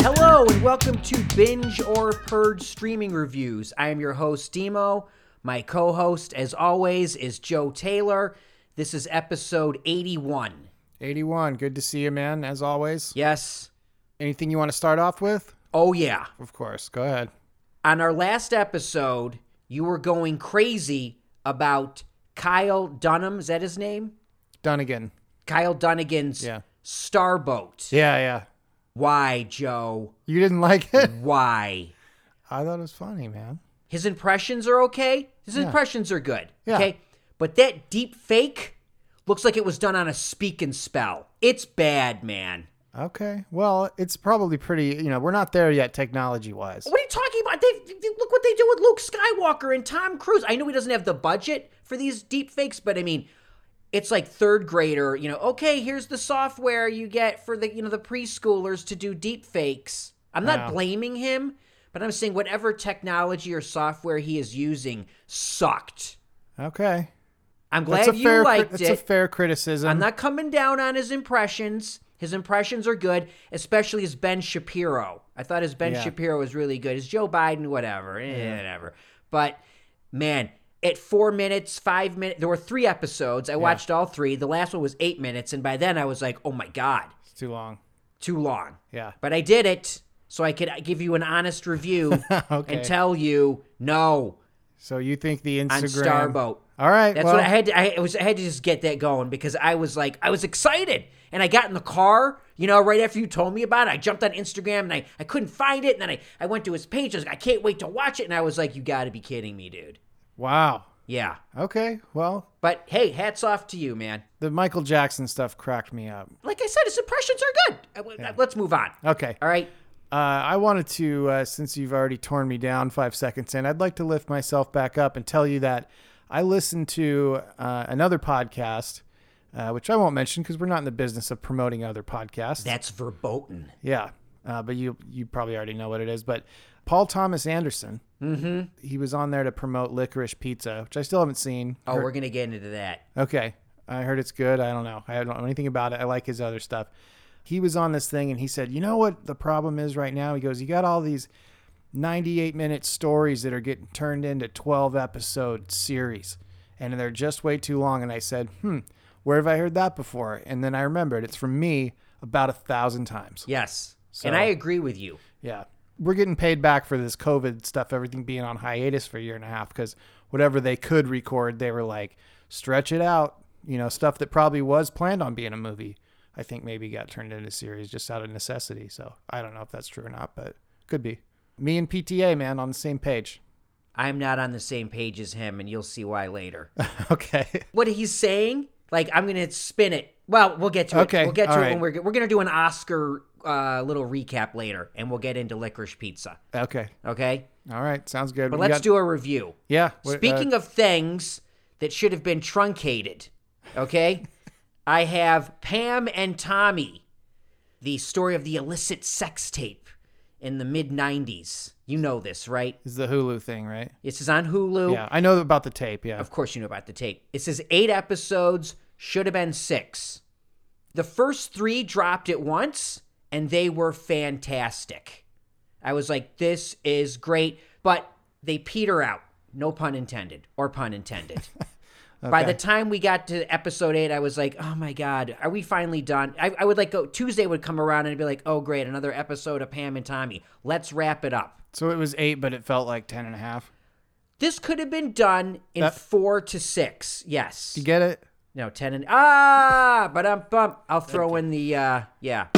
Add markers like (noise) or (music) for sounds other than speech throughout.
Hello and welcome to Binge or Purge Streaming Reviews. I am your host, Demo. My co host, as always, is Joe Taylor. This is episode 81. 81. Good to see you, man, as always. Yes. Anything you want to start off with? Oh, yeah. Of course. Go ahead. On our last episode, you were going crazy about Kyle Dunham. Is that his name? Dunnigan. Kyle Dunnigan's Yeah. Starboat. Yeah, yeah. Why, Joe? You didn't like it? Why? I thought it was funny, man. His impressions are okay. His impressions are good. Yeah. Okay. But that deep fake looks like it was done on a speak and spell. It's bad, man. Okay. Well, it's probably pretty, you know, we're not there yet technology wise. What are you talking about? They, they- look what they do with Luke Skywalker and Tom Cruise. I know he doesn't have the budget for these deep fakes, but I mean, it's like third grader, you know, okay, here's the software you get for the, you know, the preschoolers to do deep fakes. I'm not Yeah. blaming him, but I'm saying whatever technology or software he is using sucked. Okay. I'm glad you fair liked that's it. That's a fair criticism. I'm not coming down on his impressions. His impressions are good, especially his Ben Shapiro. I thought his Ben Yeah. Shapiro was really good. His Joe Biden, whatever, eh, whatever. But man, at four minutes, five minutes, there were three episodes. I watched all three. The last one was eight minutes, and by then I was like, oh my god, It's too long. too long. Yeah. But I did it so I could give you an honest review (laughs) Okay. and tell you no So you think the on Instagram Starboat. All right. That's well, what I had. To, I was. I had to just get that going because I was like, I was excited, and I got in the car. You know, right after you told me about it, I jumped on Instagram and I, I couldn't find it, and then I, I went to his page. I was like, I can't wait to watch it, and I was like, you got to be kidding me, dude. Wow. Yeah, Okay. Well, but hey, hats off to you, man. the Michael Jackson stuff cracked me up. Like I said, his impressions are good. Uh, Let's move on. Okay. All right. Uh, I wanted to, uh, since you've already torn me down five seconds in, I'd like to lift myself back up and tell you that I listened to uh, another podcast, uh, which I won't mention because we're not in the business of promoting other podcasts. That's verboten. yeah, uh, but you you probably already know what it is. But Paul Thomas Anderson, mm-hmm. he was on there to promote Licorice Pizza, which I still haven't seen. Oh, Heard- we're gonna get into that. Okay. I heard it's good. I don't know. I don't know anything about it. I like his other stuff. He was on this thing and he said, You know what the problem is right now? He goes, You got all these 98 minute stories that are getting turned into 12 episode series and they're just way too long. And I said, Hmm, where have I heard that before? And then I remembered it's from me about a thousand times. Yes, So- and I agree with you. Yeah. We're getting paid back for this COVID stuff, everything being on hiatus for a year and a half because whatever they could record, they were like, stretch it out. You know, stuff that probably was planned on being a movie, I think maybe got turned into a series just out of necessity. So I don't know if that's true or not, but could be. Me and PTA, man, on the same page. I'm not on the same page as him, and you'll see why later. (laughs) okay. what he's saying. Like I'm gonna spin it. Well, we'll get to it. Okay, it. We'll get to all it right. when we're we're gonna do an Oscar uh, little recap later, and we'll get into licorice pizza. Okay. Okay, All right. Sounds good. but We let's got- do a review. Yeah. uh, Speaking of things that should have been truncated, okay, (laughs) I have Pam and Tommy, the story of the illicit sex tape in the mid '90s. You know this, right? It's the Hulu thing, right? This is on Hulu. Yeah. I know about the tape. Yeah. Of course, you know about the tape. It says eight episodes, should have been six. The first three dropped at once, and they were fantastic. I was like, this is great, but they peter out. No pun intended, or pun intended. (laughs) By the time we got to episode eight, I was like, oh my God, are we finally done? I, I would like go, Tuesday would come around and I'd be like, oh great, another episode of Pam and Tommy. Let's wrap it up. So it was eight, but it felt like ten and a half. This could have been done in That- four to six. Yes. You get it? No, ten and ah, but um bump. I'll throw in the uh yeah.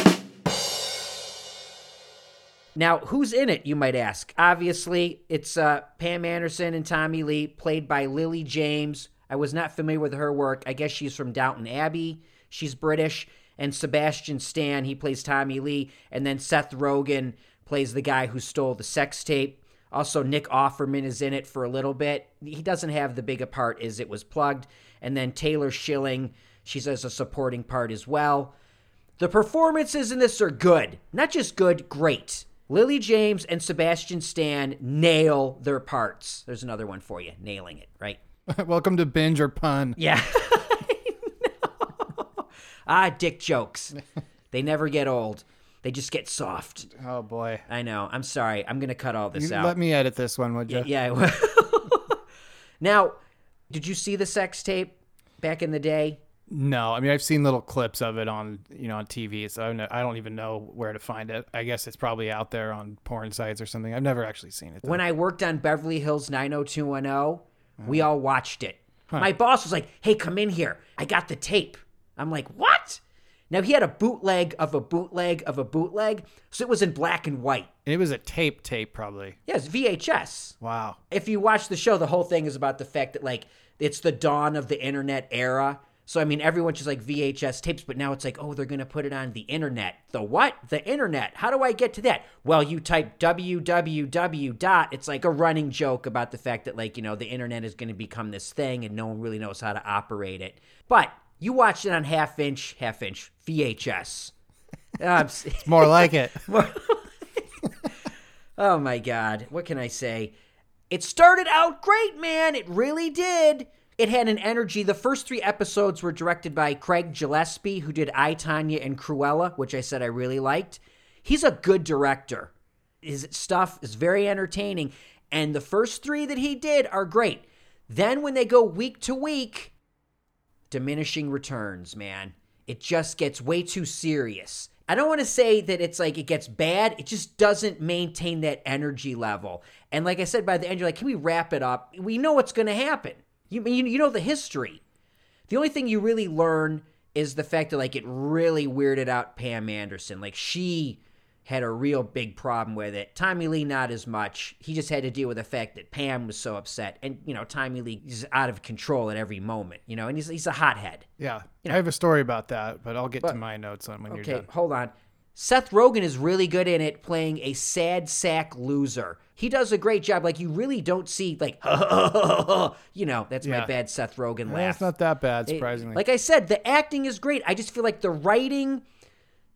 Now, who's in it, you might ask? Obviously, it's uh, Pam Anderson and Tommy Lee, played by Lily James. I was not familiar with her work. I guess she's from Downton Abbey. She's British. And Sebastian Stan, he plays Tommy Lee. And then Seth Rogen plays the guy who stole the sex tape. Also, Nick Offerman is in it for a little bit. He doesn't have the big a part as it was plugged. And then Taylor Schilling, she's as a supporting part as well. The performances in this are good. Not just good, great. Lily James and Sebastian Stan nail their parts. There's another one for you. Nailing it, right? (laughs) Welcome to binge or pun. Yeah. (laughs) ah, dick jokes. (laughs) They never get old. They just get soft. Oh boy. I know. I'm sorry. I'm going to cut all this You out. let me edit this one, would you? Yeah, I will. now, did you see the sex tape back in the day? No, I mean I've seen little clips of it on you know on TV, so I don't, I don't even know where to find it. I guess it's probably out there on porn sites or something. I've never actually seen it. though. When I worked on Beverly Hills 90210, Uh-huh. We all watched it. My boss was like, "Hey, come in here. I got the tape." I'm like, "What?" Now he had a bootleg of a bootleg of a bootleg, so it was in black and white. it was a tape tape probably. Yes, VHS. Wow. if you watch the show, the whole thing is about the fact that like it's the dawn of the internet era. So I mean, everyone's just like VHS tapes, but now it's like, oh, they're gonna put it on the internet. The what? The internet. How do I get to that? Well, you type www dot. It's like a running joke about the fact that like you know the internet is gonna become this thing, and no one really knows how to operate it. But you watched it on half inch, half inch VHS. (laughs) Um, (laughs) More like it. (laughs) Oh my God. What can I say? It started out great, man. It really did. It had an energy. The first three episodes were directed by Craig Gillespie, who did I, Tanya, and Cruella, which I said I really liked. He's a good director. His stuff is very entertaining. And the first three that he did are great. Then when they go week to week, diminishing returns, man. It just gets way too serious. I don't want to say that it's like it gets bad. It just doesn't maintain that energy level. And like I said, by the end, you're like, can we wrap it up? We know what's going to happen. You, you you know the history. The only thing you really learn is the fact that like it really weirded out Pam Anderson. Like she had a real big problem with it. Tommy Lee not as much. He just had to deal with the fact that Pam was so upset, and you know Tommy Lee is out of control at every moment. You know, and he's he's a hothead. Yeah. I have a story about that, but I'll get But- to my notes on when you're done. Okay, hold on. Seth Rogen is really good in it, playing a sad sack loser. He does a great job. Like you really don't see like, (laughs) you know, that's my bad Seth Rogen laugh. it's not that bad, It- surprisingly. like I said, the acting is great. I just feel like the writing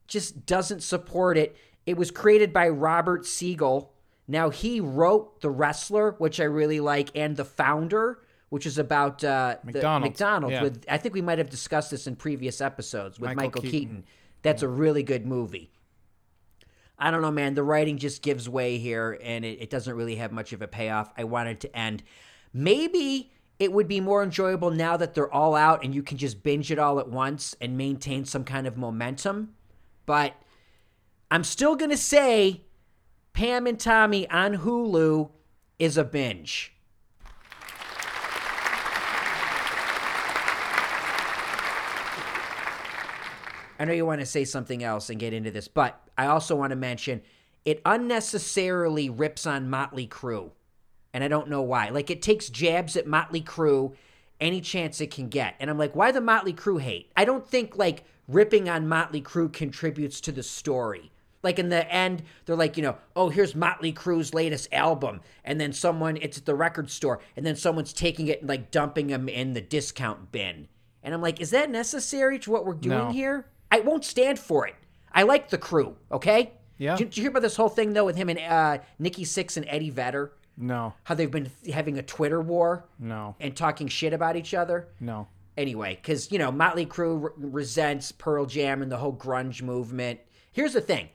just doesn't support it. It was created by Robert Siegel. Now he wrote The Wrestler, which I really like, and The Founder, which is about uh, McDonald's, McDonald's. yeah. With I think we might have discussed this in previous episodes with Michael Michael, Keaton. Keaton. That's a really good movie. I don't know, man. The writing just gives way here, and it, it doesn't really have much of a payoff. I wanted to end. Maybe it would be more enjoyable now that they're all out and you can just binge it all at once and maintain some kind of momentum. But I'm still going to say Pam and Tommy on Hulu is a binge. I know you want to say something else and get into this, but I also want to mention it unnecessarily rips on Motley Crue. And I don't know why. Like it takes jabs at Motley Crue any chance it can get. And I'm like, why the Motley Crue hate? I don't think like ripping on Motley Crue contributes to the story. Like in the end, they're like, you know, oh, here's Motley Crue's latest album. And then someone, it's at the record store, and then someone's taking it and like dumping them in the discount bin. And I'm like, is that necessary to what we're doing No. here? I won't stand for it. I like the crew, okay? Yeah. Did, did you hear about this whole thing though with him and uh, Nikki Sixx and Eddie Vedder? no, How they've been having a Twitter war no, and talking shit about each other? no. Anyway, because, you know, Motley Crue re- resents Pearl Jam and the whole grunge movement. Here's the thing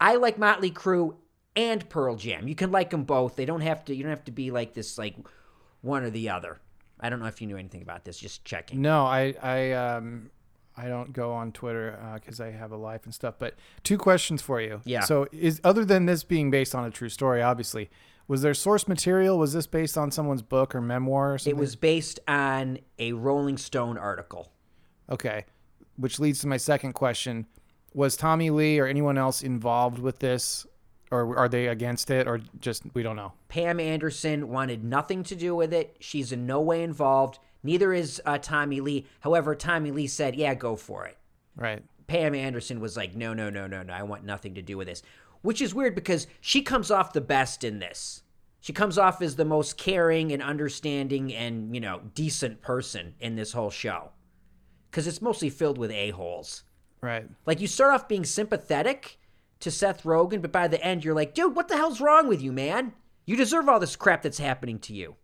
I like Motley Crue and Pearl Jam. You can like them both. They don't have to, you don't have to be like this, like one or the other. I don't know if you knew anything about this, just checking. No, I I um I don't go on Twitter uh, because I have a life and stuff. But two questions for you. Yeah. So is other than this being based on a true story, obviously, was there source material? Was this based on someone's book or memoir or something? It was based on a Rolling Stone article. Okay. Which leads to my second question. Was Tommy Lee or anyone else involved with this? Or are they against it? Or just, we don't know? Pam Anderson wanted nothing to do with it. She's in no way involved. Neither is uh, Tommy Lee. However, Tommy Lee said, yeah, go for it. Right. Pam Anderson was like, no, no, no, no, no. I want nothing to do with this. Which is weird because she comes off the best in this. She comes off as the most caring and understanding and, you know, decent person in this whole show. Because it's mostly filled with a-holes. Right. Like, you start off being sympathetic to Seth Rogen, but by the end, you're like, dude, what the hell's wrong with you, man? You deserve all this crap that's happening to you.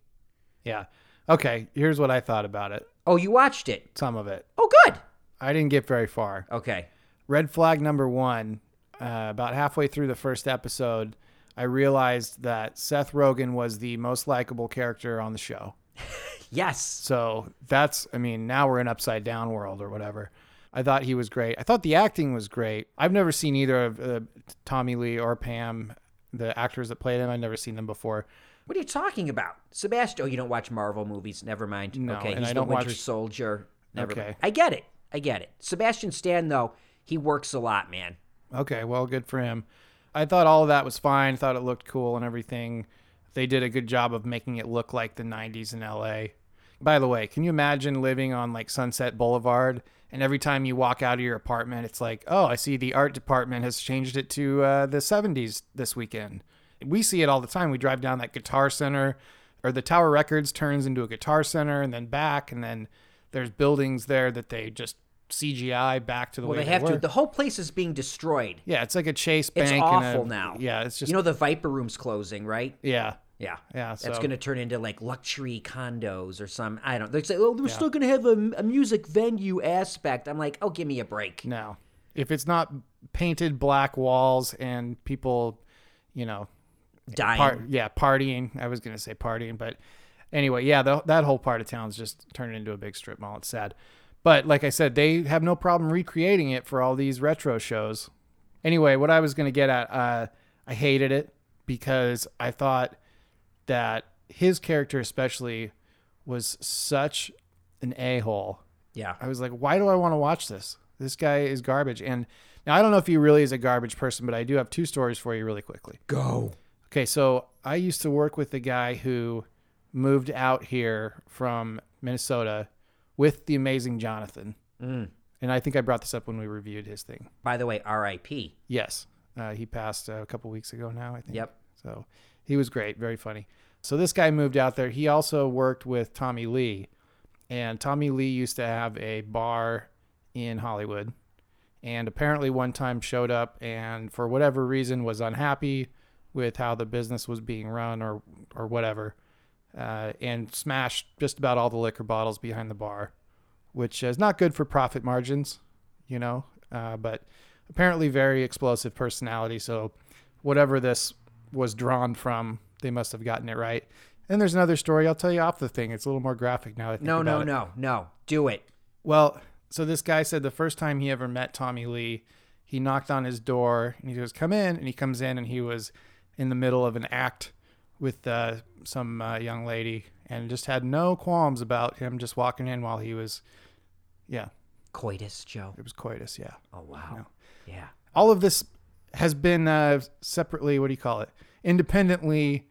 Yeah. Okay. Here's what I thought about it. Oh, you watched it. Some of it. Oh, good. I didn't get very far. Okay. Red flag number one. Uh, about halfway through the first episode, I realized that Seth Rogen was the most likable character on the show. (laughs) Yes. So that's, I mean, now we're in upside down world or whatever. I thought he was great. I thought the acting was great. I've never seen either of uh, Tommy Lee or Pam, the actors that played them. I've never seen them before. What are you talking about? Sebastian, oh, you don't watch Marvel movies. Never mind. No, okay, he's I the Winter watch- Soldier. Never Okay. mind. I get it. I get it. Sebastian Stan, though, he works a lot, man. Okay, well, good for him. I thought all of that was fine. Thought it looked cool and everything. They did a good job of making it look like the 90s in LA. By the way, can you imagine living on like Sunset Boulevard and every time you walk out of your apartment, it's like, oh, I see the art department has changed it to uh, the 70s this weekend. We see it all the time. We drive down that Guitar Center or the Tower Records turns into a Guitar Center and then back, and then there's buildings there that they just CGI back to the Well, way they have to. The whole place is being destroyed. Yeah, it's like a Chase Bank. It's awful a- now. Yeah, it's just You know, the Viper Room's closing, right? yeah, Yeah. yeah. That's so- going to turn into like luxury condos or some. I don't. They say, oh, we're still going to have a, a music venue aspect. I'm like, oh, give me a break. no. If it's not painted black walls and people, you know, Dying. par- yeah, partying. I was gonna say partying, but anyway, yeah, the, that whole part of town's just turned into a big strip mall. It's sad, but like I said, they have no problem recreating it for all these retro shows. Anyway, what I was gonna get at, uh, I hated it because I thought that his character, especially, was such an a hole. yeah. I was like, why do I want to watch this? This guy is garbage. And now I don't know if he really is a garbage person, but I do have two stories for you really quickly. Go. Okay, so I used to work with a guy who moved out here from Minnesota with the amazing Jonathan. Mm. And I think I brought this up when we reviewed his thing. By the way, R.I.P. Yes. Uh, he passed uh, a couple weeks ago now, I think. Yep. So he was great, very funny. So this guy moved out there. He also worked with Tommy Lee, and Tommy Lee used to have a bar in Hollywood, and apparently one time showed up and for whatever reason was unhappy with how the business was being run or or whatever, uh, and smashed just about all the liquor bottles behind the bar, which is not good for profit margins, you know. Uh, but apparently very explosive personality. So whatever this was drawn from, they must have gotten it right. And there's another story I'll tell you off the thing. It's a little more graphic now. that I think No, no, it. no, no. Do it. Well, so this guy said the first time he ever met Tommy Lee, he knocked on his door and he goes, "Come in." And he comes in and he was in the middle of an act with uh, some uh, young lady and just had no qualms about him just walking in while he was, yeah, Coitus, Joe. it was coitus, yeah. Oh wow. Yeah. all of this has been uh, separately what do you call it independently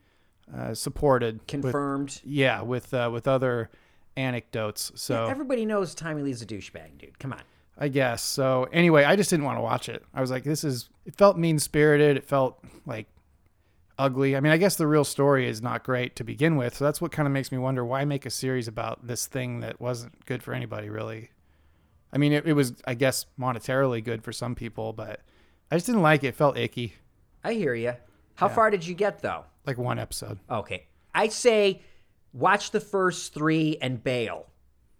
uh, supported with, Confirmed. yeah with uh, with other anecdotes so Everybody knows Tommy Lee's a douchebag, dude. Come on. i guess so anyway i just didn't want to watch it i was like this is it felt mean spirited it felt like ugly i mean i guess the real story is not great to begin with so that's what kind of makes me wonder why make a series about this thing that wasn't good for anybody really i mean it, it was i guess monetarily good for some people but i just didn't like it, it felt icky I hear you. How far did you get though? like one episode. Okay. I say watch the first 3 and bail.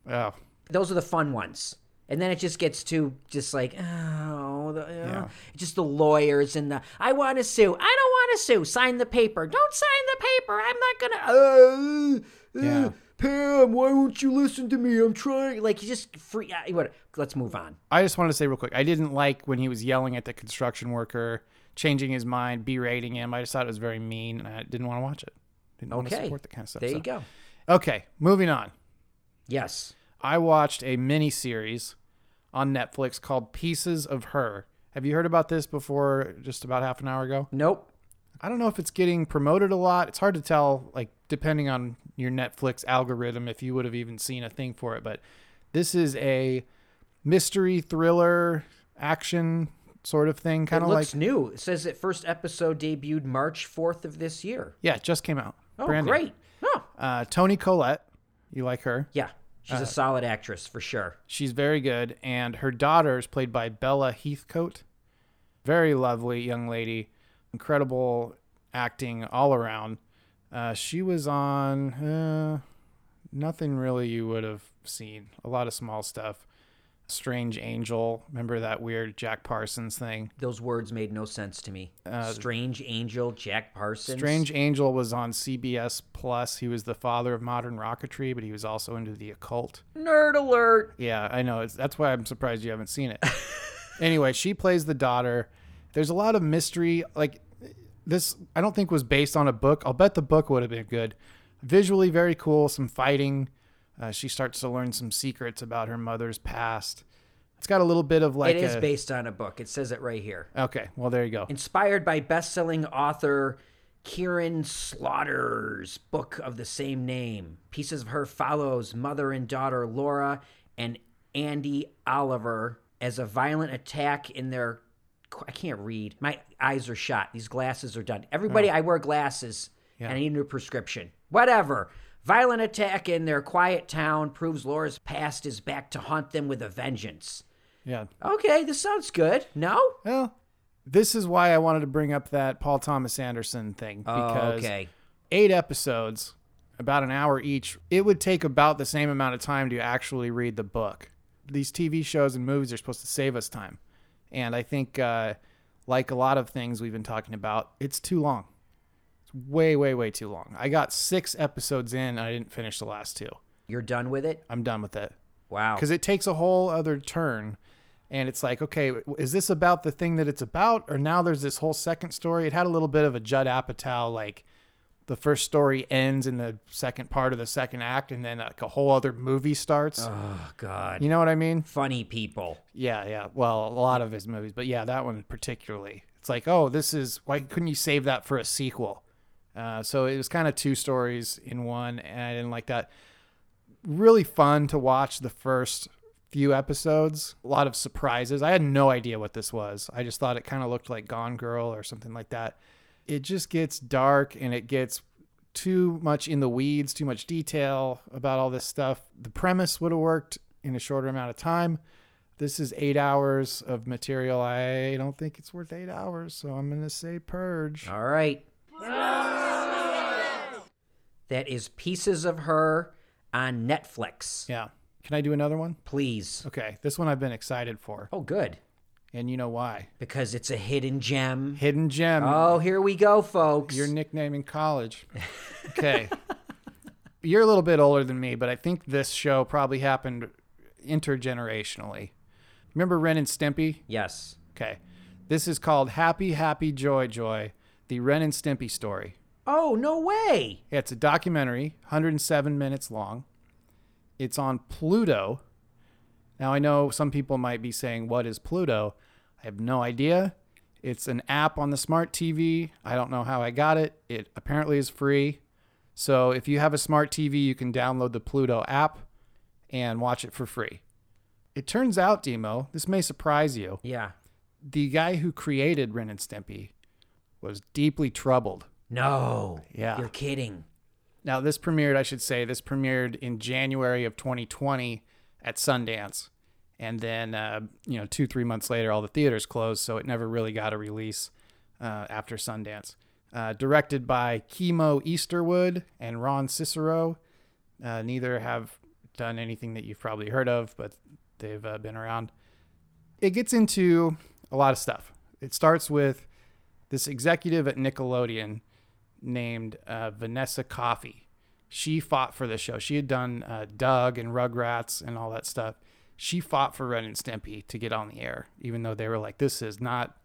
Oh, Those are the fun ones. And then it just gets to just like oh, the, uh, Yeah. just the lawyers and the I want to sue. I don't want to sue. Sign the paper. Don't sign the paper. I'm not gonna. Uh, uh, Yeah. Pam, why won't you listen to me? I'm trying. Like you just free. Uh, what? Let's move on. I just wanted to say real quick. I didn't like when he was yelling at the construction worker, changing his mind, berating him. I just thought it was very mean, and I didn't want to watch it. Didn't want to support the kind of stuff. There so. you go. Okay, moving on. Yes. I watched a mini series on Netflix called Pieces of Her. Have you heard about this before? Just about half an hour ago. Nope. I don't know if it's getting promoted a lot. It's hard to tell, like depending on your Netflix algorithm, if you would have even seen a thing for it. But this is a mystery thriller action sort of thing, kind of like looks new. It says that first episode debuted March 4th of this year. yeah, it just came out. Oh, Brand new. great. Oh, Uh, Toni Collette, you like her? yeah. She's Uh, a solid actress for sure. She's very good, and her daughter is played by Bella Heathcote. Very lovely young lady, incredible acting all around. Uh, she was on uh, nothing really you would have seen. A lot of small stuff. Strange Angel. Remember that weird Jack Parsons thing? Those words made no sense to me. Strange Angel, Jack Parsons. Uh, Strange Angel was on CBS Plus. He was the father of modern rocketry, but he was also into the occult. Nerd alert. Yeah, I know. It's, that's why I'm surprised you haven't seen it. (laughs) anyway, she plays the daughter. There's a lot of mystery. Like this, I don't think was based on a book. I'll bet the book would have been good. Visually, very cool. Some fighting. Uh, she starts to learn some secrets about her mother's past. It's got a little bit of like it is a, based on a book. It says it right here. Okay, well there you go. Inspired by best-selling author Karin Slaughter's book of the same name. Pieces of her follows mother and daughter Laura and Andy Oliver as a violent attack in their I can't read. My eyes are shot. These glasses are done. Everybody, I wear glasses and I need a new prescription. Whatever. Violent attack in their quiet town proves Laura's past is back to haunt them with a vengeance. Yeah. Okay, this sounds good. No? Well, this is why I wanted to bring up that Paul Thomas Anderson thing because okay. eight episodes, about an hour each, it would take about the same amount of time to actually read the book. These TV shows and movies are supposed to save us time. And I think, uh, like a lot of things we've been talking about, it's too long. It's way, way, way too long. I got six episodes in and I didn't finish the last two. You're done with it? I'm done with it Wow. because it takes a whole other turn and it's like okay is this about the thing that it's about or now there's this whole second story it had a little bit of a judd apatow like the first story ends in the second part of the second act and then like a whole other movie starts Oh God. you know what i mean Funny people. yeah yeah well a lot of his movies but yeah that one particularly it's like oh this is why couldn't you save that for a sequel uh, so it was kind of two stories in one and i didn't like that. Really fun to watch the first few episodes. A lot of surprises. I had no idea what this was. I just thought it kind of looked like gone girl or something like that. It just gets dark and it gets too much in the weeds too much detail about all this stuff. The premise would have worked in a shorter amount of time. This is eight hours of material. I don't think it's worth eight hours so i'm gonna say purge. All right. That is Pieces of Her on Netflix. yeah can i do another one Please. okay this one i've been excited for Oh, good. and you know why Because it's a hidden gem. hidden gem Oh, here we go, folks. your nickname in college. Okay. (laughs) You're a little bit older than me, but I think this show probably happened intergenerationally. Remember Ren and Stimpy? yes. Okay. This is called Happy Happy Joy Joy, the Ren and Stimpy story. Oh, no way. Yeah, It's a documentary, 107 minutes long. It's on Pluto. Now, I know some people might be saying, What is Pluto? I have no idea. It's an app on the smart TV. I don't know how I got it. It apparently is free. So, if you have a smart TV, you can download the Pluto app and watch it for free. It turns out, Demo, this may surprise you. Yeah. The guy who created Ren and Stimpy was deeply troubled. No. Yeah. You're kidding. Now, this premiered, I should say, this premiered in January of 2020 at Sundance. And then, uh, you know, two, three months later, all the theaters closed, so it never really got a release uh, after Sundance. Uh, directed by Kimo Easterwood and Ron Cicero. Uh, neither have done anything that you've probably heard of, but they've uh, been around. It gets into a lot of stuff. It starts with this executive at Nickelodeon named uh, Vanessa Coffey. She fought for the show. She had done uh, Doug and Rugrats and all that stuff. She fought for Ren and Stimpy to get on the air, even though they were like, "This is not."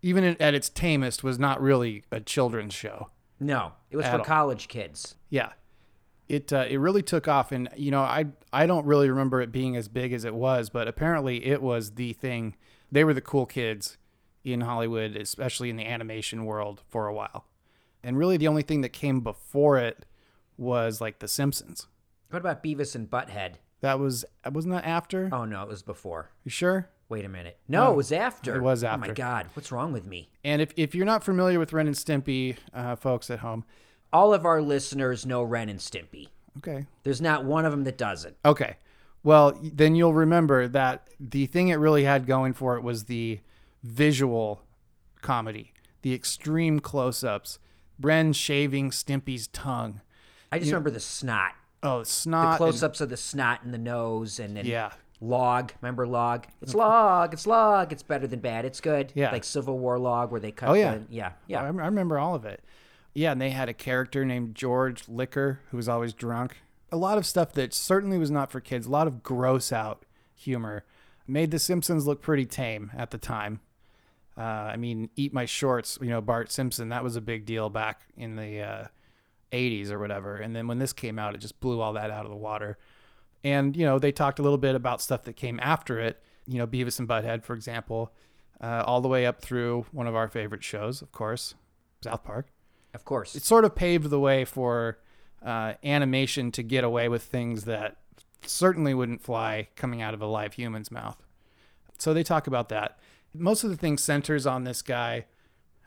Even at its tamest, was not really a children's show. No. It was for all. college kids. Yeah, it uh, it really took off, and you know, I I don't really remember it being as big as it was, but apparently it was the thing. They were the cool kids in Hollywood, especially in the animation world, for a while. And really, the only thing that came before it was like The Simpsons. What about Beavis and Butthead? That was wasn't that after? Oh, no. It was before. You sure? Wait a minute. No, it was after. it was after. Oh my. God, what's wrong with me? And if, if you're not familiar with Ren and Stimpy, uh, folks at home, All of our listeners know Ren and Stimpy. okay, There's not one of them that doesn't. Okay. Well, then you'll remember that the thing it really had going for it was the visual comedy, the extreme close ups, Bren shaving Stimpy's tongue. I just remember the snot, Oh, snot. and- close-ups of the snot in the nose, and then Yeah. log. Remember log? It's mm-hmm. log. It's log. It's better than bad. It's good. Yeah. like Civil War log, where they cut. Oh, yeah. the, yeah, yeah. I remember all of it. Yeah, and they had a character named George Liquor who was always drunk. A lot of stuff that certainly was not for kids. A lot of gross out humor. Made The Simpsons look pretty tame at the time. Uh, I mean, Eat My Shorts, you know, Bart Simpson, that was a big deal back in the uh, 80s or whatever. And then when this came out, it just blew all that out of the water. And, you know, they talked a little bit about stuff that came after it, you know, Beavis and Butthead, for example, uh, all the way up through one of our favorite shows, of course, South Park. Of course. It sort of paved the way for uh, animation to get away with things that certainly wouldn't fly coming out of a live human's mouth. So they talk about that. Most of the thing centers on this guy.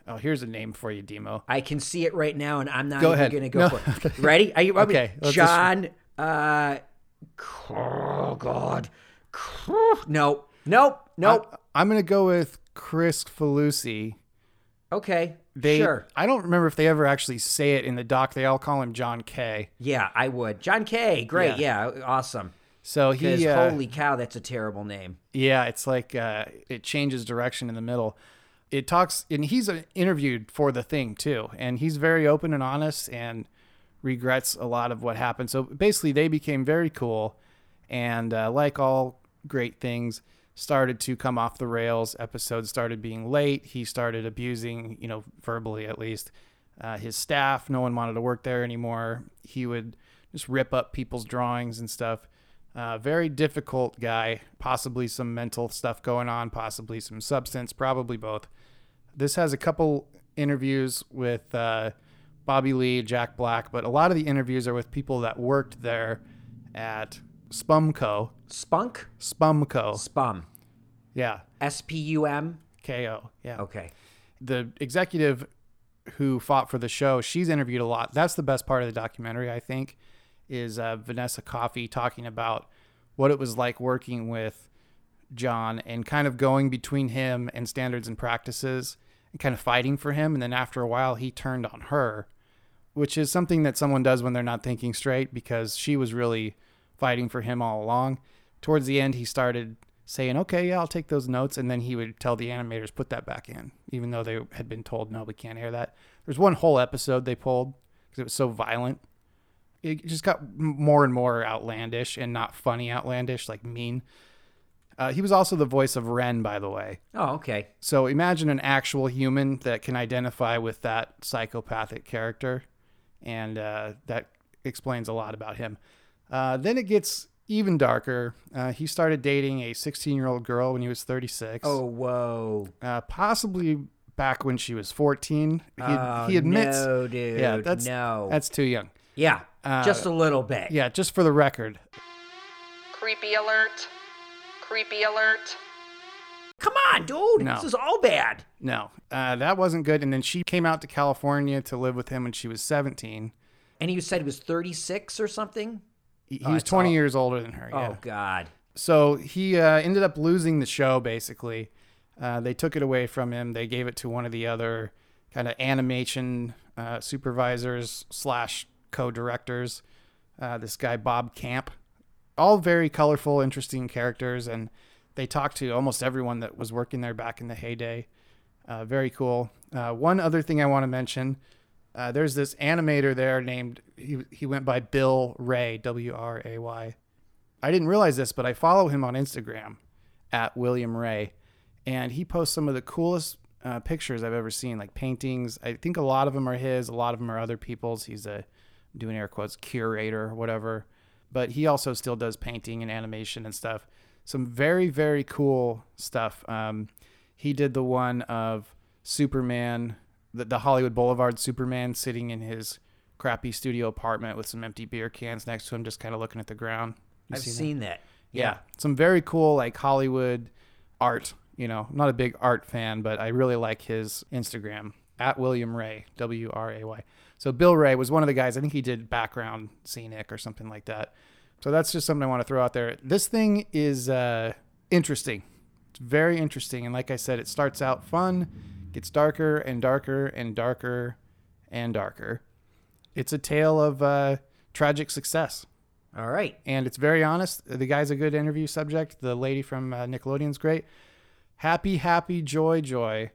Oh, here's a name for you, Demo. I can see it right now, and I'm not Go even going to go No. for it. (laughs) Ready? Are you? Okay, let's just- John. Uh, oh God. No. Nope. Nope. I, am gonna go with Kricfalusi. okay. They, sure. I don't remember if they ever actually say it in the doc. They all call him John K. Yeah, I would. John K. Great. Yeah. awesome. So he, uh, holy cow, that's a terrible name. Yeah, it's like uh, it changes direction in the middle. It talks, and he's uh, interviewed for the thing too, and he's very open and honest, and regrets a lot of what happened. So basically, they became very cool, and uh, like all great things, started to come off the rails. Episodes started being late. He started abusing, you know, verbally at least, uh, his staff. No one wanted to work there anymore. He would just rip up people's drawings and stuff. Uh, very difficult guy, possibly some mental stuff going on, possibly some substance, probably both. This has a couple interviews with uh, Bobby Lee, Jack Black, but a lot of the interviews are with people that worked there at Spumco. Spunk? Spumco. Spum. Yeah. S P U M? KO. Yeah. Okay. The executive who fought for the show, she's interviewed a lot. That's the best part of the documentary, I think, is uh, Vanessa Coffey talking about what it was like working with John and kind of going between him and standards and practices and kind of fighting for him. And then after a while, he turned on her, which is something that someone does when they're not thinking straight because she was really fighting for him all along. Towards the end, he started saying, okay, yeah, I'll take those notes. And then he would tell the animators, put that back in, even though they had been told, no, we can't air that. There's one whole episode they pulled because it was so violent. It just got more and more outlandish and not funny outlandish, like mean. Uh, he was also the voice of Ren, by the way. Oh, okay. So imagine an actual human that can identify with that psychopathic character, and uh, that explains a lot about him. Uh, then it gets even darker. Uh, he started dating a 16 year old girl when he was 36. Oh, whoa. Uh, possibly back when she was 14. He, Oh, he admits. no, dude. yeah, that's no. that's too young. Yeah, uh, just a little bit. Yeah, just for the record. Creepy alert. Creepy alert. Come on, dude. No. This is all bad. No, uh, that wasn't good. And then she came out to California to live with him when she was 17. And he said he was 36 or something. He, he Oh, was 20 all- years older than her. Yeah. Oh God. So he uh, ended up losing the show. Basically, uh, they took it away from him. They gave it to one of the other kind of animation uh, supervisors slash co-directors. Uh, this guy Bob Camp. All very colorful, interesting characters, and they talked to almost everyone that was working there back in the heyday. Uh, very cool. Uh, one other thing I want to mention. Uh, there's this animator there named he, he went by Bill Wray W R A Y I didn't realize this, but I follow him on Instagram at William Wray, and he posts some of the coolest uh, pictures I've ever seen, like paintings. I think a lot of them are his, a lot of them are other people's. He's a I'm doing air quotes curator or whatever, but he also still does painting and animation and stuff. Some very very cool stuff. Um, he did the one of Superman, the, the Hollywood Boulevard Superman sitting in his crappy studio apartment with some empty beer cans next to him, just kind of looking at the ground. You I've seen that? seen that. Yeah. Some very cool, like Hollywood art. You know, I'm not a big art fan, but I really like his Instagram at William Wray, W R A Y. So Bill Wray was one of the guys. I think he did background scenic or something like that. So that's just something I want to throw out there. This thing is uh, interesting. It's very interesting, and like I said, it starts out fun, gets darker and darker and darker and darker. It's a tale of uh, tragic success All right. and it's very honest. The guy's a good interview subject. The lady from uh, Nickelodeon's great. Happy, happy, joy, joy.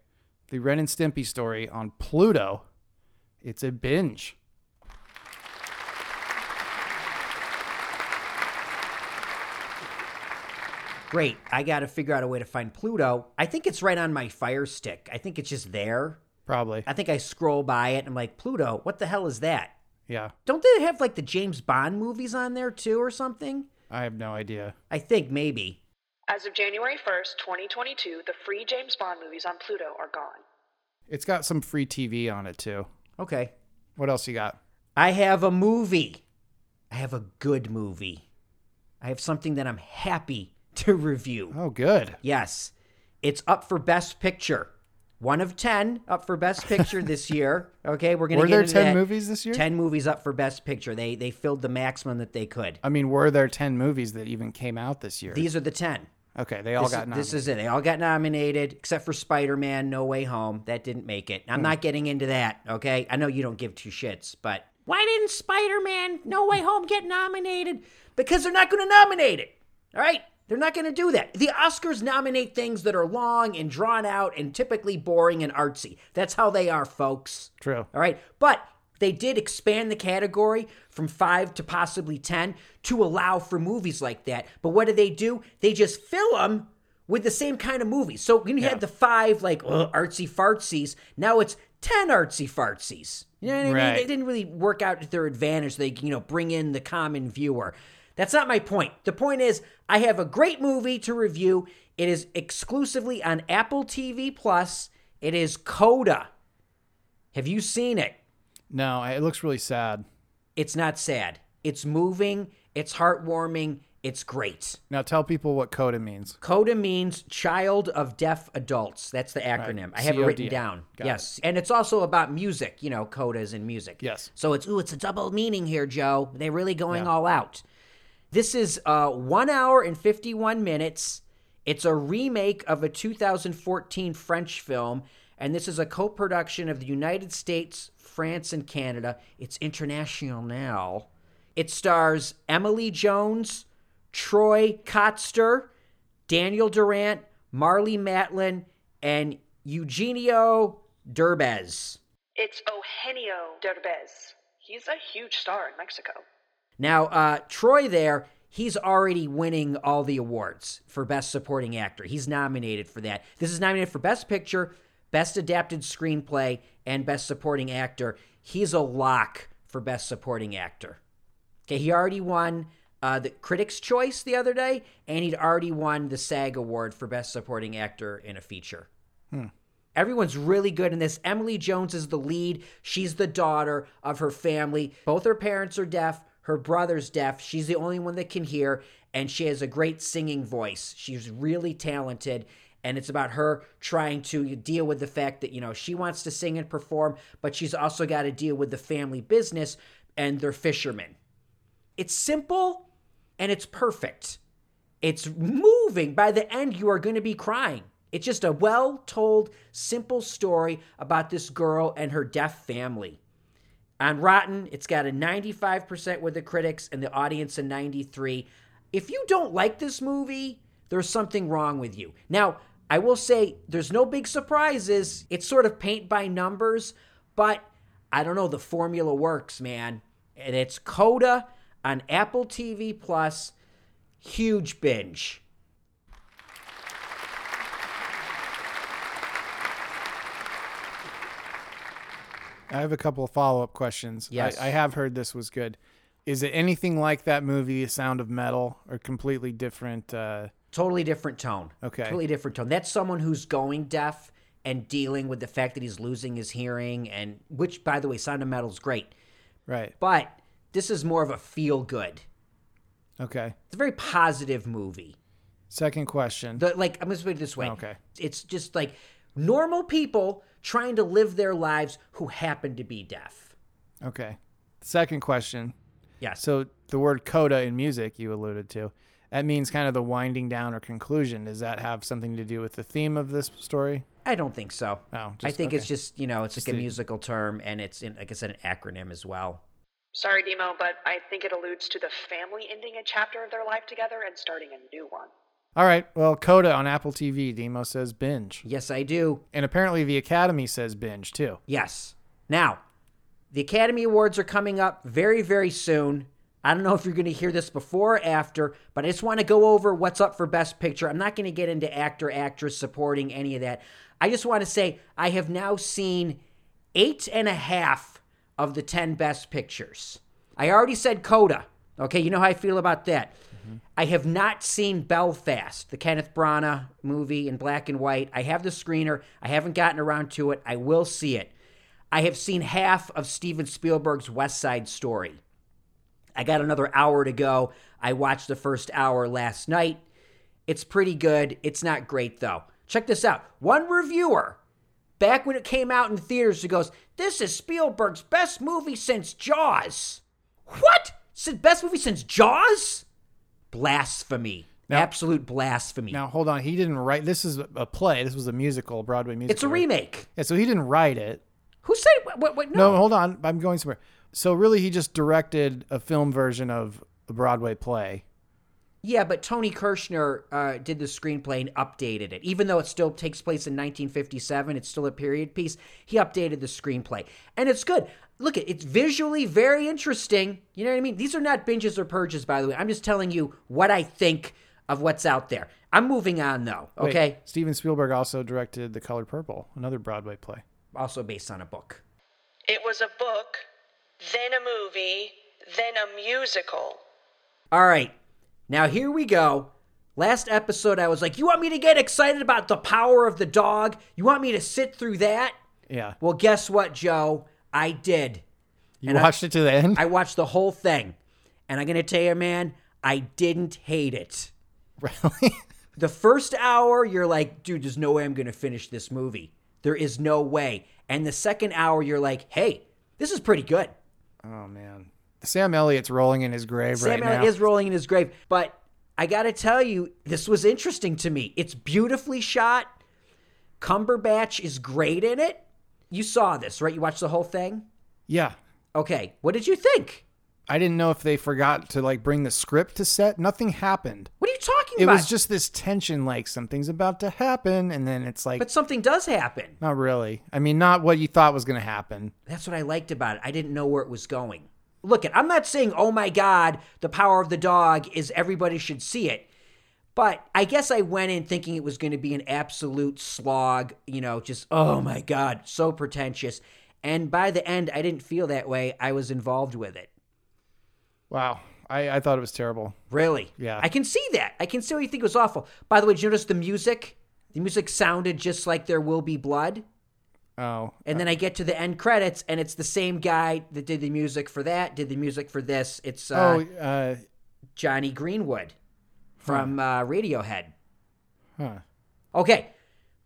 The Ren and Stimpy story on Pluto. It's a binge. Great. I got to figure out a way to find Pluto. I think it's right on my Fire Stick. I think it's just there. Probably. I think I scroll by it and I'm like, Pluto, what the hell is that? Yeah. Don't they have like the James Bond movies on there too or something? I have no idea. I think maybe. As of January 1st, 2022, the free James Bond movies on Pluto are gone. It's got some free TV on it too. Okay. What else you got? I have a movie. I have a good movie. I have something that I'm happy (laughs) to review. Oh, good. Yes. It's up for Best Picture. One of 10 up for Best Picture this (laughs) year. Okay, we're going to Were there 10 that. movies this year? 10 movies up for Best Picture. They they filled the maximum that they could. I mean, were there 10 movies that even came out this year? These are the 10. Okay, they all This, got is, nominated. this is it. They all got nominated except for Spider-Man No Way Home. That didn't make it. Hmm. I'm not getting into that, okay? I know you don't give two shits, but why didn't Spider-Man No Way Home get nominated? Because they're not going to nominate it. All right? They're not going to do that. The Oscars nominate things that are long and drawn out and typically boring and artsy. That's how they are, folks. True. All right. But they did expand the category from five to possibly 10 to allow for movies like that. But what do they do? They just fill them with the same kind of movies. So when you had the five, like, ugh, artsy fartsies, now it's 10 artsy fartsies. You know what I mean? Right. They didn't really work out to their advantage. They, you know, bring in the common viewer. That's not my point. The point is, I have a great movie to review. It is exclusively on Apple TV Plus. It is Coda. Have you seen it? No, it looks really sad. It's not sad. It's moving. It's heartwarming. It's great. Now tell people what CODA means. CODA means Child of Deaf Adults. That's the acronym. I have it written down. Got yes. And it's also about music. You know, CODA is in music. Yes. So it's, ooh, it's a double meaning here, Joe. They're really going Yeah. all out. This is uh, one hour and 51 minutes. It's a remake of a 2014 French film, and this is a co production of the United States, France, and Canada. It's international now. It stars Emily Jones, Troy Kotsur, Daniel Durant, Marlee Matlin, and Eugenio Derbez. It's Eugenio Derbez. He's a huge star in Mexico. Now, uh, Troy there, he's already winning all the awards for Best Supporting Actor. He's nominated for that. This is nominated for Best Picture, Best Adapted Screenplay, and Best Supporting Actor. He's a lock for Best Supporting Actor. Okay, he already won uh, the Critics' Choice the other day, and he'd already won the SAG Award for Best Supporting Actor in a feature. Everyone's really good in this. Emily Jones is the lead. She's the daughter of her family. Both her parents are deaf. Her brother's deaf. She's the only one that can hear, and she has a great singing voice. She's really talented, and it's about her trying to deal with the fact that, you know, she wants to sing and perform, but she's also got to deal with the family business, and they're fishermen. It's simple and it's perfect. It's moving. By the end, you are going to be crying. It's just a well told, simple story about this girl and her deaf family. On Rotten, it's got a 95% with the critics and the audience a 93. If you don't like this movie, there's something wrong with you. Now, I will say there's no big surprises. It's sort of paint by numbers, but I don't know, the formula works, man. And it's Coda on Apple TV Plus. Huge binge. I have a couple of follow up questions. Yes. I, I have heard this was good. Is it anything like that movie, Sound of Metal, or completely different? Uh, Totally different tone. Okay. Totally different tone. That's someone who's going deaf and dealing with the fact that he's losing his hearing, and which, by the way, Sound of Metal's great. right. But this is more of a feel good. Okay. It's a very positive movie. Second question. The like I'm gonna put it this way. Okay. It's just like normal people trying to live their lives who happen to be deaf. okay. Second question. Yes. So the word coda in music you alluded to, that means kind of the winding down or conclusion. Does that have something to do with the theme of this story? I don't think so. Oh, I just- think it's just you know it's like a the- musical term and it's in, like I said an acronym as well. Sorry, Demo, but I think it alludes to the family ending a chapter of their life together and starting a new one. All right. Well, coda on Apple TV, Demo says binge. Yes, I do. And apparently the Academy says binge too. Yes. Now, the Academy Awards are coming up very, very soon. I don't know if you're going to hear this before or after, but I just want to go over what's up for Best Picture. I'm not going to get into actor, actress, supporting, any of that. I just want to say I have now seen eight and a half of the 10 Best Pictures. I already said Coda. Okay, you know how I feel about that. Mm-hmm. I have not seen Belfast, the Kenneth Branagh movie in black and white. I have the screener. I haven't gotten around to it. I will see it. I have seen half of Steven Spielberg's West Side Story. I got another hour to go. I watched the first hour last night. It's pretty good. It's not great though. Check this out. One reviewer, back when it came out in theaters, he goes, "This is Spielberg's best movie since Jaws." What? Best movie since Jaws? Blasphemy. Absolute blasphemy. Now hold on, he didn't write. This is a play. This was a musical, Broadway musical. it's a remake. Yeah, so he didn't write it. Who said what, what No. no. hold on. I'm going somewhere. So really, he just directed a film version of a Broadway play. Yeah, but Tony Kushner uh, did the screenplay and updated it. Even though it still takes place in 1957, it's still a period piece. He updated the screenplay, and it's good. Look, it- it's visually very interesting. You know what I mean? These are not binges or purges, by the way. I'm just telling you what I think of what's out there. I'm moving on though. Wait, Okay, Steven Spielberg also directed The Color Purple, another Broadway play. also based on a book. It was a book, then a movie, then a musical. All right. Now here we go. Last episode, I was like, You want me to get excited about the power of the dog? You want me to sit through that? Yeah. Well, guess what, Joe? I did. You and I- watched it to the end? I watched the whole thing. And I'm going to tell you, man, I didn't hate it. (laughs) really? The first hour, you're like, dude, there's no way I'm going to finish this movie. There is no way. And the second hour, you're like, hey, this is pretty good. Oh man. Sam Elliott's rolling in his grave right now. Sam right Elliott now. is rolling in his grave. But I got to tell you, this was interesting to me. It's beautifully shot. Cumberbatch is great in it. You saw this, right? You watched the whole thing? yeah. Okay. What did you think? I didn't know if they forgot to like bring the script to set. Nothing happened. What are you talking It about? It was just this tension, like something's about to happen, and then it's like But something does happen. not really. I mean, not what you thought was going to happen. That's what I liked about it. I didn't know where it was going. Look, I'm not saying, oh my God, the power of the dog is everybody should see it. But I guess I went in thinking it was going to be an absolute slog, you know, just, oh my God, so pretentious. And by the end, I didn't feel that way. I was involved with it. Wow. I, I thought it was terrible. Really? Yeah. I can see that. I can see why you think it was awful. By the way, did you notice the music? The music sounded just like There Will Be Blood. Oh, And then I get to the end credits, and it's the same guy that did the music for that, did the music for this. It's uh, oh, uh, Jonny Greenwood from uh, Radiohead. huh. Okay,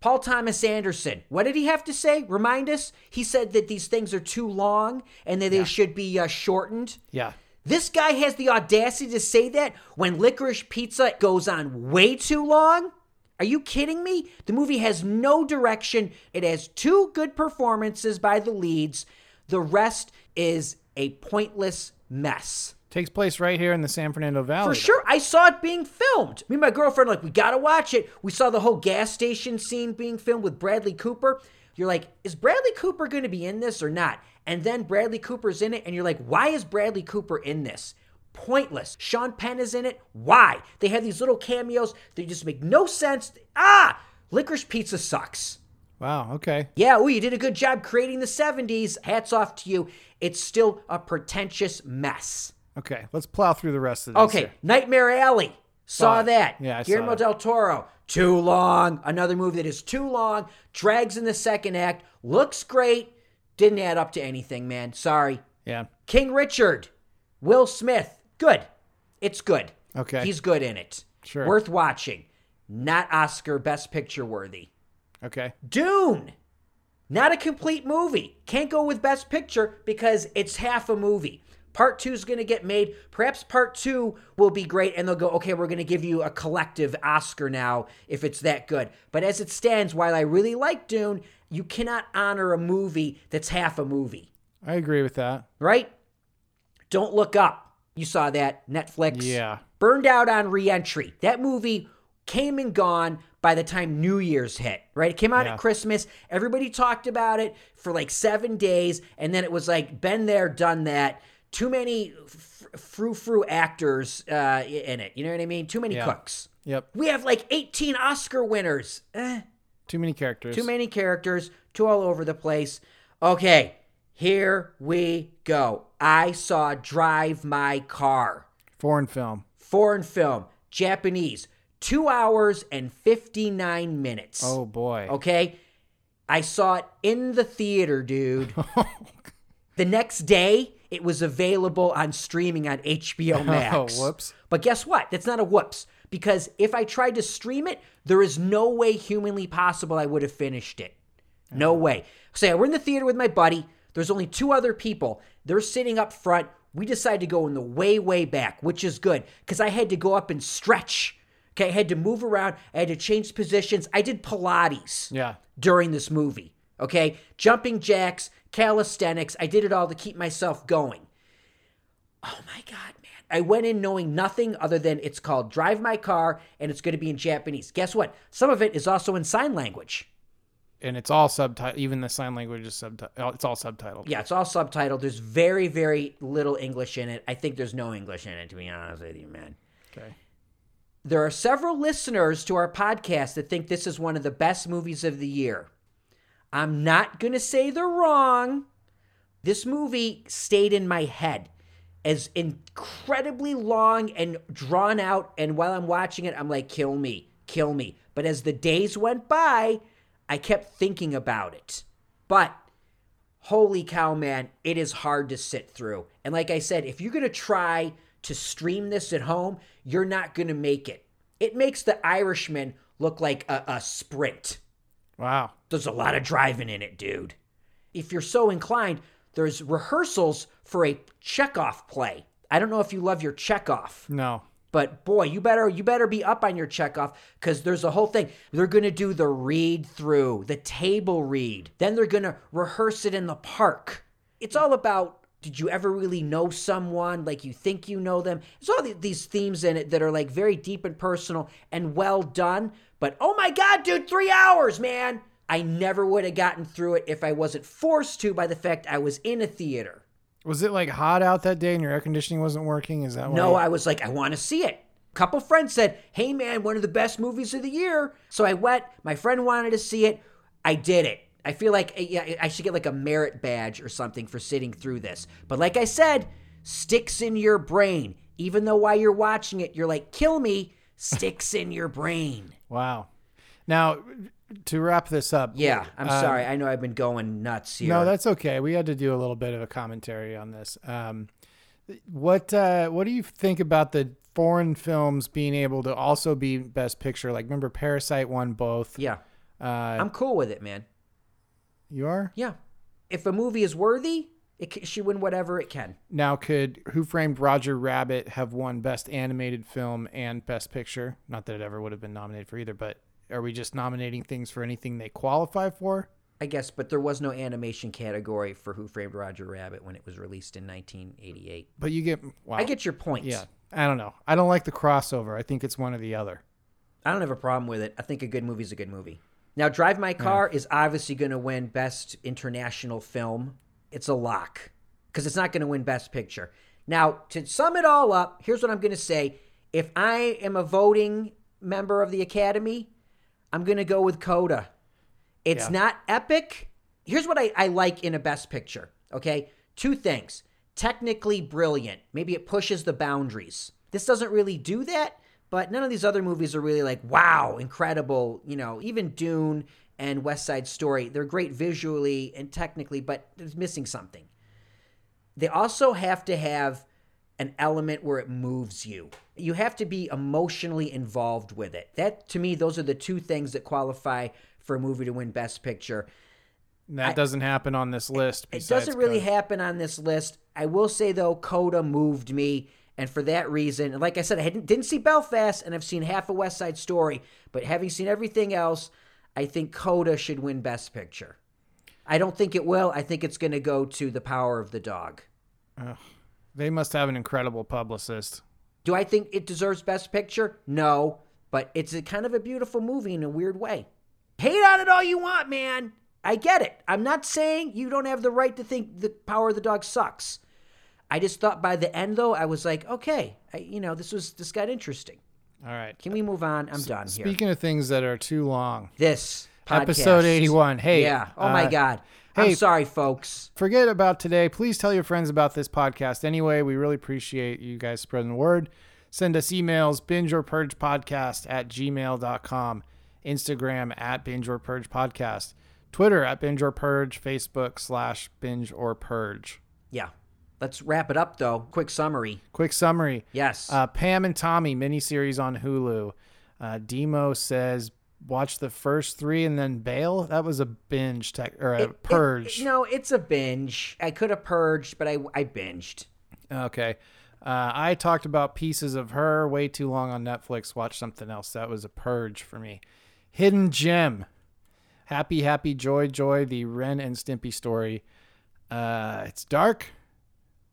Paul Thomas Anderson. What did he have to say? Remind us. He said that these things are too long and that they should be uh, shortened. Yeah. This guy has the audacity to say that when Licorice Pizza goes on way too long? Are you kidding me? The movie has no direction. It has two good performances by the leads. The rest is a pointless mess. Takes place right here in the San Fernando Valley. For sure, I saw it being filmed. Me and my girlfriend are like, we gotta watch it. We saw the whole gas station scene being filmed with Bradley Cooper. You're like, is Bradley Cooper gonna be in this or not? And then Bradley Cooper's in it, and you're like, why is Bradley Cooper in this? Pointless. Sean Penn is in it. Why? They have these little cameos that just make no sense. Ah! Licorice Pizza sucks. Wow. Okay. Yeah, oh, you did a good job creating the 70s. Hats off to you. It's still a pretentious mess. Okay. Let's plow through the rest of this. Okay, here. Nightmare Alley. Saw that. Yeah, I Guillermo del Toro. Too long. Another movie that is too long. Drags in the second act. Looks great. Didn't add up to anything, man. Sorry. Yeah. King Richard. Will Smith. Good. It's good. Okay. He's good in it. Sure. Worth watching. not Oscar Best Picture worthy. Okay. Dune, not a complete movie. Can't go with Best Picture because it's half a movie. Part two is going to get made. Perhaps part two will be great, and they'll go, okay, we're going to give you a collective Oscar now if it's that good. But as it stands, while I really like Dune, you cannot honor a movie that's half a movie, I agree with that. right? Don't Look Up. You saw that, Netflix. Yeah. Burned Out on Reentry. That movie came and gone by the time New Year's hit, right? It came out Yeah. at Christmas. Everybody talked about it for like seven days, and then it was like, been there, done that. Too many frou frou actors uh, in it. You know what I mean? Too many Yeah. cooks. Yep. We have like 18 Oscar winners. Eh, Too many characters. too many characters, too all over the place. Okay, here we go. I saw Drive My Car Foreign film. foreign film, Japanese, two hours and 59 minutes. Oh boy. Okay. I saw it in the theater, dude. (laughs) the next day, it was available on streaming on (laughs) HBO Max. Oh, whoops. But guess what? That's not a whoops. Because if I tried to stream it, there is no way humanly possible I would have finished it. No mm-hmm. way. Say, we're in the theater with my buddy. There's only two other people. They're sitting up front. We decided to go in the way, way back, which is good because I had to go up and stretch. Okay, I had to move around. I had to change positions. I did Pilates Yeah. during this movie. Okay, jumping jacks, calisthenics. I did it all to keep myself going. Oh my God, man. I went in knowing nothing other than it's called Drive My Car and it's going to be in Japanese. Guess what? Some of it is also in sign language. And it's all subtitled. Even the sign language is subtitled. It's all subtitled. Yeah, it's all subtitled. There's very, very little English in it. I think there's no English in it, to be honest with you, man. Okay. There are several listeners to our podcast that think this is one of the best movies of the year. I'm not going to say they're wrong. This movie stayed in my head as incredibly long and drawn out. And while I'm watching it, I'm like, kill me, kill me. But as the days went by, I kept thinking about it. But holy cow, man, it is hard to sit through. And like I said, if you're going to try to stream this at home, you're not going to make it. It makes The Irishman look like a, a sprint. Wow. There's a lot of driving in it, dude. If you're so inclined, there's rehearsals for a Chekhov play. I don't know if you love your Chekhov, No. but boy, you better you better be up on your Chekhov because there's a whole thing. They're gonna do the read through, the table read. Then they're gonna rehearse it in the park. It's all about did you ever really know someone like you think you know them? There's all these themes in it that are like very deep and personal and well done. But oh my god, dude, three hours, man! I never would have gotten through it if I wasn't forced to by the fact I was in a theater. Was it like hot out that day and your air conditioning wasn't working? Is that why? No, I was like, I want to see it. A couple friends said, Hey man, one of the best movies of the year. So I went, my friend wanted to see it. I did it. I feel like eh, I should get like a merit badge or something for sitting through this. But like I said, sticks in your brain. Even though while you're watching it, you're like, kill me, sticks in your brain. Wow. Now, to wrap this up. Yeah, I'm uh, sorry. I know I've been going nuts here. No, that's okay. We had to do a little bit of a commentary on this. Um, what uh, What do you think about the foreign films being able to also be Best Picture? Like, remember Parasite won both. yeah, Uh, I'm cool with it, man. you are Yeah. If a movie is worthy, it c- should win whatever it can. now. Could Who Framed Roger Rabbit have won Best Animated Film and Best Picture? Not that it ever would have been nominated for either, but are we just nominating things for anything they qualify for? I guess, but there was no animation category for Who Framed Roger Rabbit when it was released in 1988. But you get. Wow. I get your point. Yeah. I don't know. I don't like the crossover. I think it's one or the other. I don't have a problem with it. I think a good movie is a good movie. Now, Drive My Car is obviously going to win Best International Film. It's a lock because it's not going to win Best Picture. Now, to sum it all up, here's what I'm going to say. If I am a voting member of the Academy, I'm going to go with Coda. It's Yeah. not epic. Here's what I, I like in a Best Picture, okay? Two things. Technically brilliant. Maybe it pushes the boundaries. This doesn't really do that, but none of these other movies are really like, wow, incredible. You know, even Dune and West Side Story, they're great visually and technically, but it's missing something. They also have to have an element where it moves you. You have to be emotionally involved with it. That to me, those are the two things that qualify for a movie to win Best Picture. That doesn't happen on this list. It doesn't really Coda. happen on this list. I will say though, Coda moved me, and for that reason, like I said, I hadn't, didn't see Belfast, and I've seen half a West Side Story, but having seen everything else, I think Coda should win Best Picture. I don't think it will. I think it's going to go to The Power of the Dog. They must have an incredible publicist. Do I think it deserves Best Picture? No, but it's a kind of a beautiful movie in a weird way. Hate on it all you want, man. I get it. I'm not saying you don't have the right to think the Power of the Dog sucks. I just thought by the end, though, I was like, okay, I, you know, this was this got interesting. All right. Can we move on? I'm done here. Speaking of things that are too long, This podcast. episode 81. Hey. Yeah. Oh my uh, God. Hey. I'm sorry, folks. forget about today. Please tell your friends about this podcast. Anyway, we really appreciate you guys spreading the word. Send us emails, binge or purge podcast at gmail.com, Instagram at binge or purge podcast, Twitter at binge or purge, Facebook slash binge or purge. Yeah. Let's wrap it up, though. Quick summary. Quick summary. Yes. Uh, Pam and Tommy miniseries on Hulu. Uh, Demo says watch the first three and then bail. That was a binge tech or a It- it- purge. no, it's a binge. I could have purged, but I, I binged. Okay. Uh, I talked about pieces of her way too long on Netflix. Watch something else. That was a purge for me. Hidden Gem. Happy, happy, joy, joy. The Ren and Stimpy story. Uh, it's dark.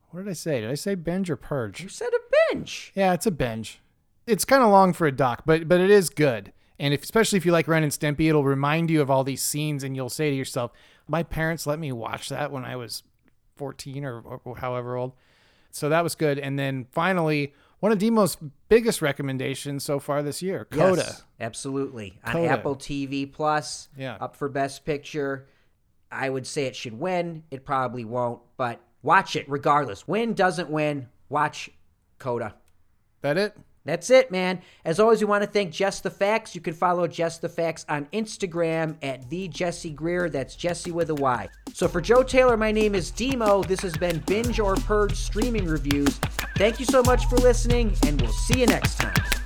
What did I say? Did I say binge or purge? You said a binge. Yeah, it's a binge. It's kind of long for a doc, but but it is good. And if, especially if you like Ren and Stimpy, it'll remind you of all these scenes, and you'll say to yourself, "My parents let me watch that when I was 14 or, or however old." So that was good. And then finally, one of Demo's biggest recommendations so far this year, Coda. Yes, absolutely. On Coda. Apple TV Plus, Yeah. up for Best Picture. I would say it should win. It probably won't, but watch it regardless. Win, doesn't win, watch Coda. That it? That's it, man. As always, we want to thank Jess the Facts. You can follow Jess the Facts on Instagram at the Jesse Greer. That's Jesse with a Y. So for Joe Taylor, my name is Demo. This has been Binge or Purge Streaming Reviews. Thank you so much for listening, and we'll see you next time.